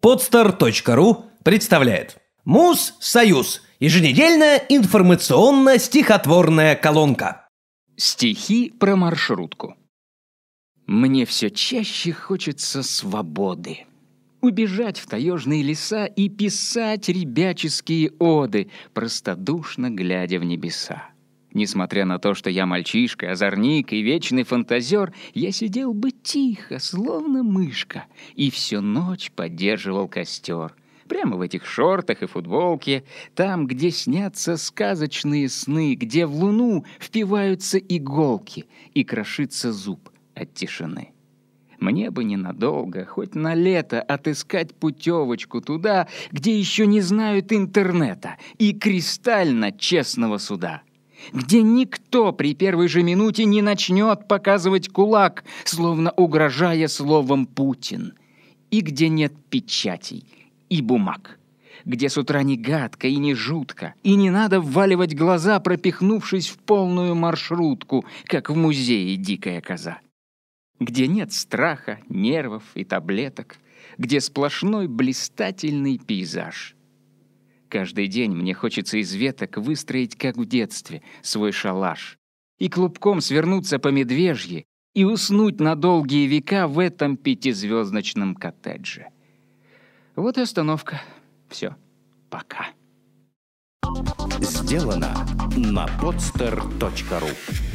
Podster.ru представляет Муз Союз. Еженедельная информационно-стихотворная колонка. Стихи про маршрутку. Мне все чаще хочется свободы. Убежать в таежные леса и писать ребяческие оды, простодушно глядя в небеса. Несмотря на то, что я мальчишка, озорник и вечный фантазер, я сидел бы тихо, словно мышка, и всю ночь поддерживал костер. Прямо в этих шортах и футболке, там, где снятся сказочные сны, где в луну впиваются иголки и крошится зуб от тишины. Мне бы ненадолго, хоть на лето, отыскать путевочку туда, где еще не знают интернета и кристально честного суда где никто при первой же минуте не начнет показывать кулак, словно угрожая словом «Путин», и где нет печатей и бумаг, где с утра не гадко и не жутко, и не надо вваливать глаза, пропихнувшись в полную маршрутку, как в музее «Дикая коза», где нет страха, нервов и таблеток, где сплошной блистательный пейзаж — Каждый день мне хочется из веток выстроить, как в детстве, свой шалаш. И клубком свернуться по медвежьи и уснуть на долгие века в этом пятизвездочном коттедже. Вот и остановка. Все. Пока. Сделано на podster.ru